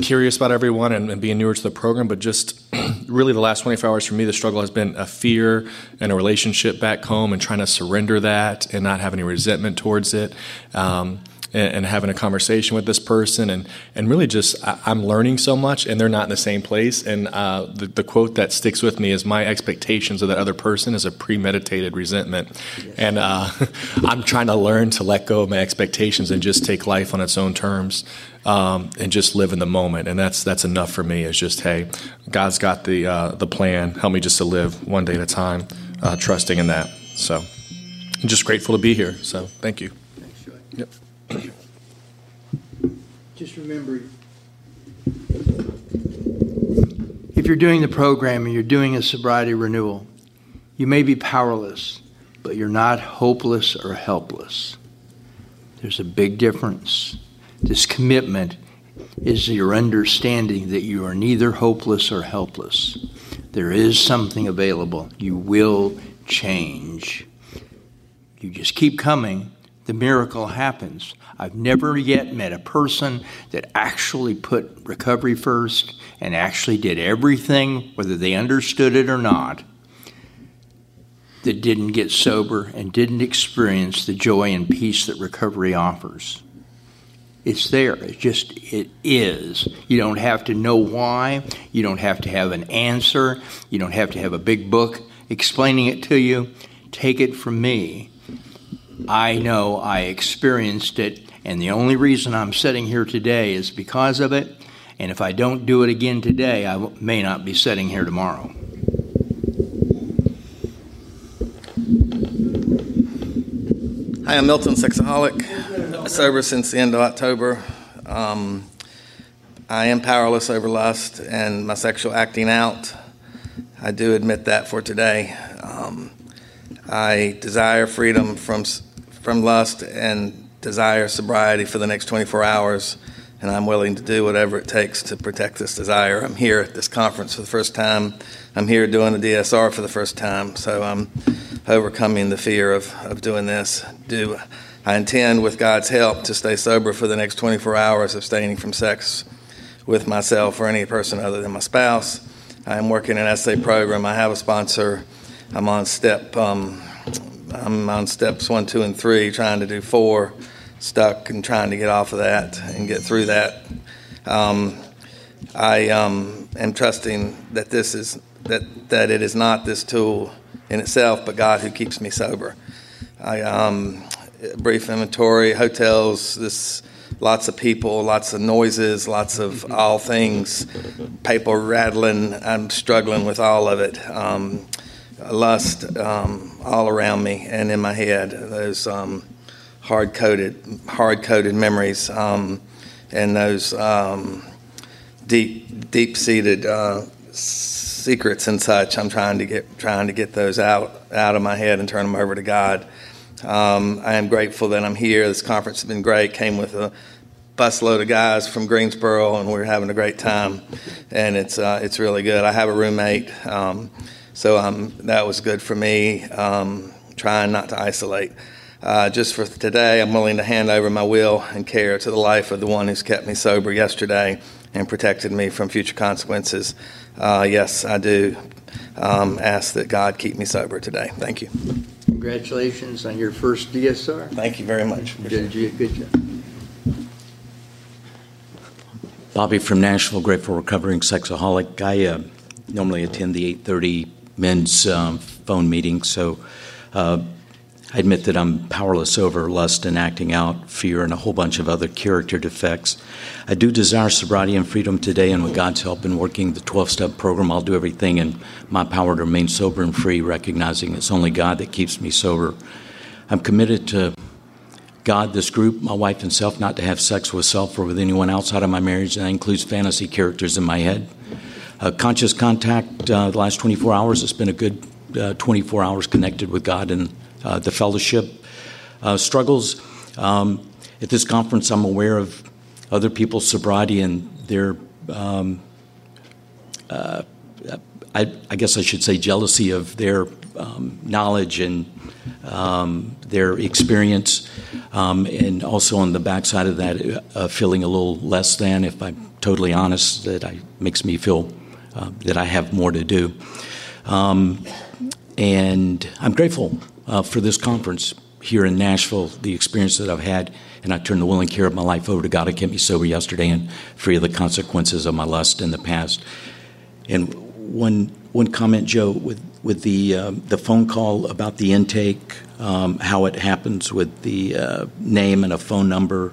curious about everyone and, and being newer to the program. But just really the last 24 hours for me, the struggle has been a fear and a relationship back home and trying to surrender that and not have any resentment towards it. Um, and, and, having a conversation with this person and, and really just I, am learning so much and they're not in the same place. And uh, the, the, quote that sticks with me is my expectations of that other person is a premeditated resentment. Yes. and uh, i'm trying to learn to let go of my expectations and just take life on its own terms um, and just live in the moment. And that's that's enough for me. Is just hey god's got the uh, the plan. Help me just to live one day at a time uh, trusting in that. So i'm just grateful to be here. So thank you. Thanks, Yep. Just remember if you're doing the program and you're doing a sobriety renewal, you may be powerless, but you're not hopeless or helpless. There's a big difference. This commitment is your understanding that you are neither hopeless or helpless. There is something available. You will change. You just keep coming the miracle happens. I've never yet met a person that actually put recovery first and actually did everything, whether they understood it or not, that didn't get sober and didn't experience the joy and peace that recovery offers. It's there. It just it is. You don't have to know why. You don't have to have an answer. You don't have to have a big book explaining it to you. Take it from me. I know I experienced it, and the only reason I'm sitting here today is because of it. And if I don't do it again today, I may not be sitting here tomorrow. Hi, I'm Milton Sexaholic, sober since the end of October. Um, I am powerless over lust and my sexual acting out. I do admit that for today. Um, I desire freedom from from lust and desire sobriety for the next 24 hours, and I'm willing to do whatever it takes to protect this desire. I'm here at this conference for the first time. I'm here doing the DSR for the first time, so I'm overcoming the fear of, of doing this. Do I intend, with God's help, to stay sober for the next 24 hours, abstaining from sex with myself or any person other than my spouse. I am working an SA program. I have a sponsor. I'm on step um, I'm on steps one, two, and three, trying to do four, stuck and trying to get off of that and get through that. Um, I um, am trusting that this is that that it is not this tool in itself, but God who keeps me sober. I um, brief inventory, hotels, this lots of people, lots of noises, lots of all things, paper rattling. I'm struggling with all of it. Um, lust um, all around me and in my head. Those um, hard coded, hard coded memories um, and those um, deep, deep seated uh, secrets and such. I'm trying to get trying to get those out out of my head and turn them over to God. Um, I am grateful that I'm here. This conference has been great. Came with a busload of guys from Greensboro, and we're having a great time, and it's uh, it's really good. I have a roommate, um, so um, that was good for me. Um, trying not to isolate. Uh, just for today, I'm willing to hand over my will and care to the life of the one who's kept me sober yesterday and protected me from future consequences. Uh, yes, I do um, ask that God keep me sober today. Thank you. Congratulations on your first DSR. Thank you very much. You did a good job. Bobby from Nashville, grateful recovering sexaholic. I uh, normally attend the 8:30 men's um, phone meeting, so uh, I admit that I'm powerless over lust and acting out, fear, and a whole bunch of other character defects. I do desire sobriety and freedom today, and with God's help in working the 12 step program, I'll do everything in my power to remain sober and free, recognizing it's only God that keeps me sober. I'm committed to God, this group, my wife, and self not to have sex with self or with anyone outside of my marriage, and that includes fantasy characters in my head. Uh, conscious contact, uh, the last 24 hours, it's been a good uh, 24 hours connected with God and the fellowship. Struggles. Um, at this conference, I'm aware of other people's sobriety and their, um, I, I, guess I should say, jealousy of their um, knowledge and um, their experience. Um, and also on the backside of that, uh, feeling a little less than, if I'm totally honest, that I, makes me feel uh, that I have more to do. Um, and I'm grateful uh, for this conference here in Nashville, the experience that I've had, and I turned the will and care of my life over to God who kept me sober yesterday and free of the consequences of my lust in the past. And one one comment, Joe, with with the uh, the phone call about the intake, um, how it happens with the uh, name and a phone number.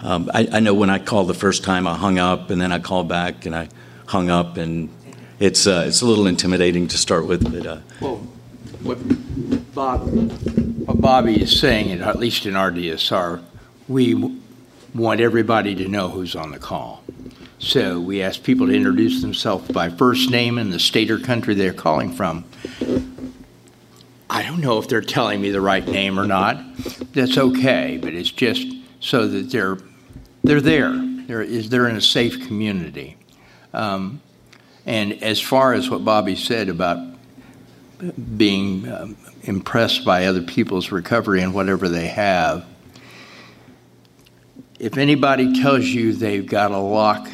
Um, I, I, know when I called the first time, I hung up, and then I called back, and I hung up, and it's uh, it's a little intimidating to start with. But uh, well, what Bob, what Bobby is saying, at least in our DSR, we want everybody to know who's on the call. So we ask people to introduce themselves by first name and the state or country they're calling from. I don't know if they're telling me the right name or not. That's okay, but it's just so that they're they're there. They're, in a safe community. Um, and as far as what Bobby said about being um, impressed by other people's recovery and whatever they have, if anybody tells you they've got a lock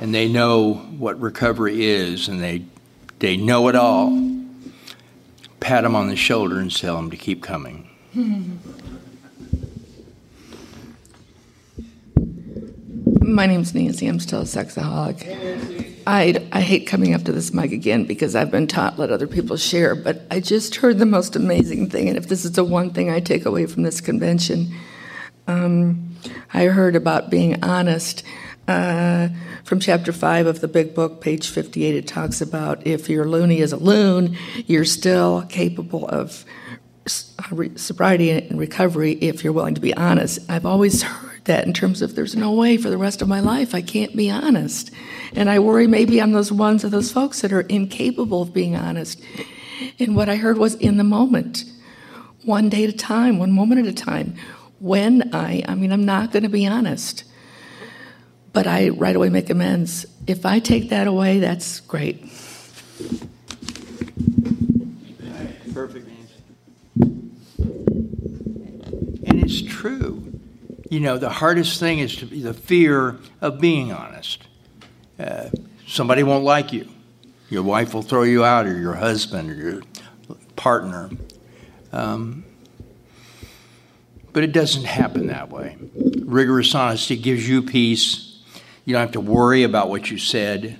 and they know what recovery is and they they know it all, pat them on the shoulder and tell them to keep coming. My name's Nancy. I'm still a sexaholic. I, I hate coming up to this mic again because I've been taught let other people share, but I just heard the most amazing thing. And if this is the one thing I take away from this convention, um, I heard about being honest. Uh, from chapter 5 of the big book, page 58, it talks about if your loony is a loon, you're still capable of sobriety and recovery if you're willing to be honest. I've always heard that in terms of there's no way for the rest of my life I can't be honest. And I worry maybe I'm those ones of those folks that are incapable of being honest. And what I heard was in the moment, one day at a time, one moment at a time. When I, I mean, I'm not going to be honest, but I right away make amends. If I take that away, that's great. Perfect answer. And it's true. You know, the hardest thing is to be the fear of being honest. Uh, somebody won't like you. Your wife will throw you out, or your husband, or your partner. Um, but it doesn't happen that way. Rigorous honesty gives you peace. You don't have to worry about what you said.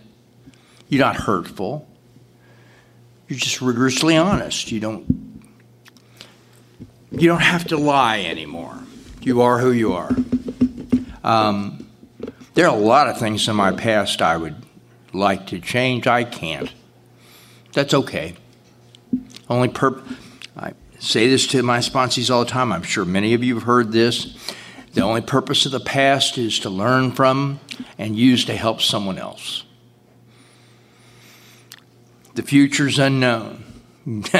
You're not hurtful. You're just rigorously honest. You don't you don't have to lie anymore. You are who you are. Um, there are a lot of things in my past I would like to change. I can't. That's okay. Only perp. I say this to my sponsees all the time. I'm sure many of you have heard this. The only purpose of the past is to learn from and use to help someone else. The future's unknown.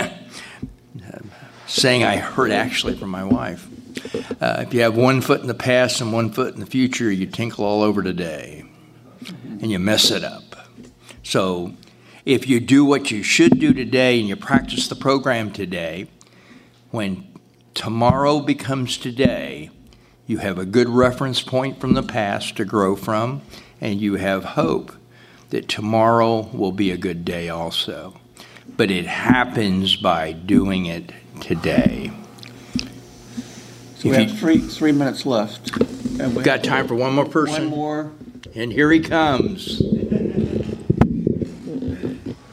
Saying I heard actually from my wife. Uh, if you have one foot in the past and one foot in the future, you tinkle all over today and you mess it up. So if you do what you should do today and you practice the program today, when tomorrow becomes today, you have a good reference point from the past to grow from, and you have hope that tomorrow will be a good day also. But it happens by doing it today. So we have three, three minutes left. And We've got time for one more person. One more. And here he comes.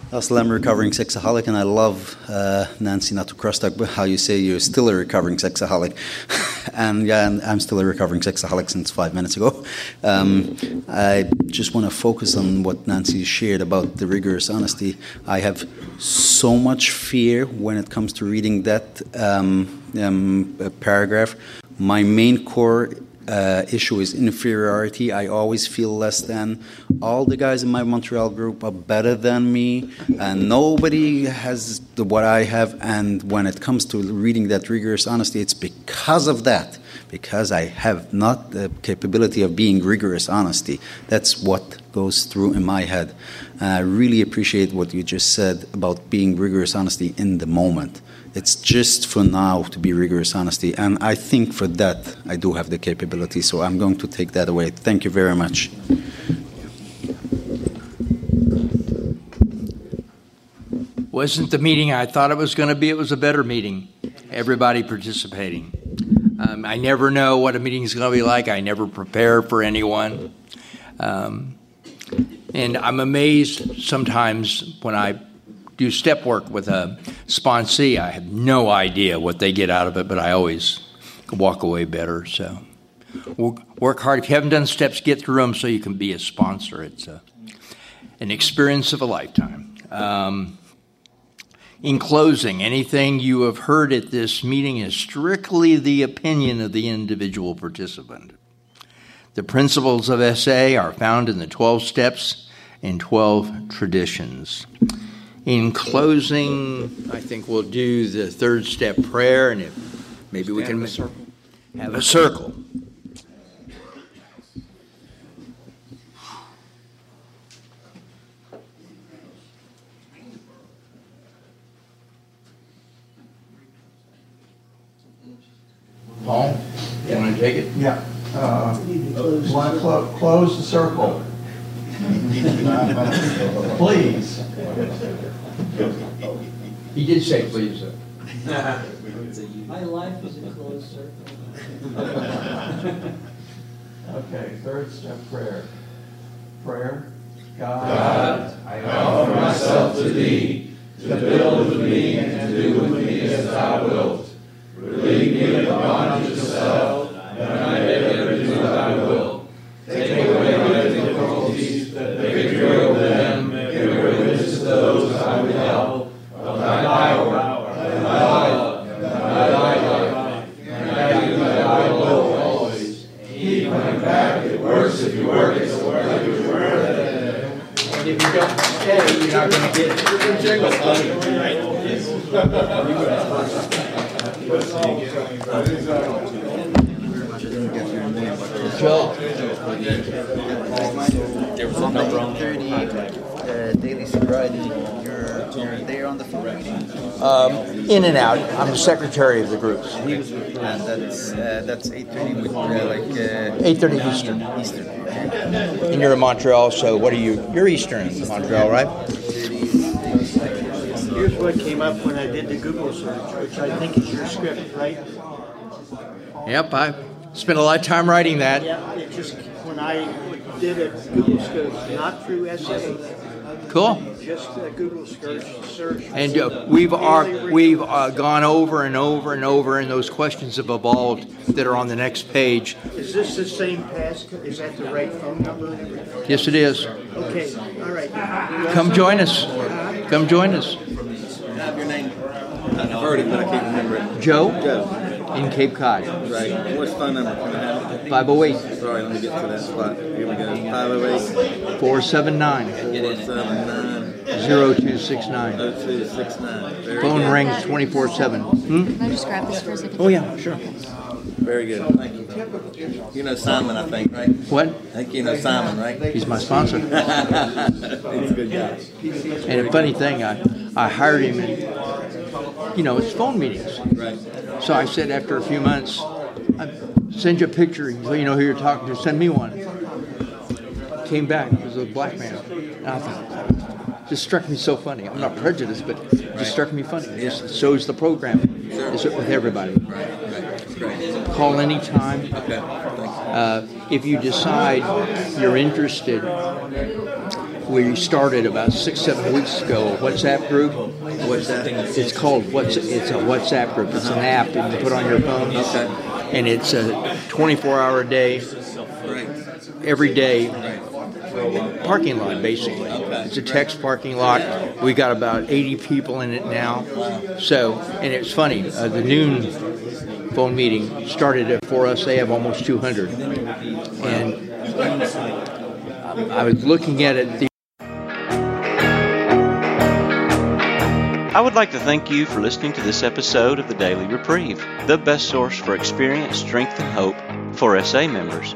Asla, I'm a recovering sexaholic, and I love uh, Nancy, but how you say you're still a recovering sexaholic. and yeah, and I'm still a recovering sexaholic since five minutes ago. Um, I just want to focus on what Nancy shared about the rigorous honesty. I have so much fear when it comes to reading that um, um, paragraph. My main core uh, issue is inferiority. I always feel less than. All the guys in my Montreal group are better than me, and nobody has the, what I have. And when it comes to reading that rigorous honesty, it's because of that, because I have not the capability of being rigorous honesty. That's what goes through in my head. I really appreciate what you just said about being rigorous honesty in the moment. It's just for now to be rigorous honesty. And I think for that, I do have the capability. So I'm going to take that away. Thank you very much. Wasn't the meeting I thought it was going to be. It was a better meeting. Everybody participating. Um, I never know what a meeting is going to be like. I never prepare for anyone. Um, and I'm amazed sometimes when I do step work with a sponsee. I have no idea what they get out of it, but I always walk away better. So work hard. If you haven't done steps, get through them so you can be a sponsor. It's a, an experience of a lifetime. Um, in closing, anything you have heard at this meeting is strictly the opinion of the individual participant. The principles of SA are found in the 12 steps and 12 traditions. In closing, I think we'll do the third step prayer, and if maybe we can have a circle. Paul, you want to take it? Yeah. Uh, want to clo- close the circle? Please. He did say please, sir. My life is a closed circle. Okay, third step prayer. Prayer. God, God, I offer myself to thee, to build with me and to do with me as thou wilt. Relieve me of the bondage of self, that I may ever do thy will. Take away my difficulties, that victory over them may bear witness to those I would help, of thy power, thy love, and thy life, and I do thy will always. Keep coming back, it works if you work it, so work if you work it. And if you don't stay, you're not going to get it. Joe. There was number on 30, uh, daily sobriety. You're, you're there on the phone meeting? Um, in and out. I'm the secretary of the groups. He was with me. And that's, uh, that's 8.30 with uh, like... Uh, 8.30 Eastern. Eastern. And you're in Montreal, so what are you? You're Eastern Montreal, right? Here's what came up when I did the Google search, which I think is your script, right? Yep, I spent a lot of time writing that. Yeah, it just, when I did it, Google search, not through SA. Cool. Just a Google search. search And uh, we've are, we've uh, gone over and over and over, and those questions have evolved that are on the next page. Is this the same pass? Is that the right phone number? Yes, it is. Okay, all right. Come join us. Come join us. Have your name. I've heard it, but I can't remember it. Joe Joe. in Cape Cod. Right. What's the phone number? Can I have 508 Sorry, let me get to that spot. Here we go. 508 479 479 0269. 0269. Very Phone good. rings 24 7. Hmm? Can I just grab this for a second? Oh, yeah, sure. Very good. Thank you. You know Simon, I think, right? What? I think you know Simon, right? He's my sponsor. He's a good guy. And a funny thing, I, I hired him, and you know, it's phone meetings. Right. So I said after a few months, I send you a picture. You know who you're talking to. Send me one. Came back. It was a black man. And I thought, just struck me so funny. I'm not prejudiced, but it just struck me funny. It just shows the program is with everybody. Call anytime. Uh, if you decide you're interested, we started about six, seven weeks ago a WhatsApp group. What's that? It's called what's it's a WhatsApp group. It's an app that you put on your phone, and it's a 24-hour day, every day parking lot basically. It's a text parking lot. We got about 80 people in it now. So, and it's funny. Uh, the noon phone meeting started it for us. They have almost 200, and I was looking at it. The I would like to thank you for listening to this episode of the Daily Reprieve, the best source for experience, strength, and hope for SA members.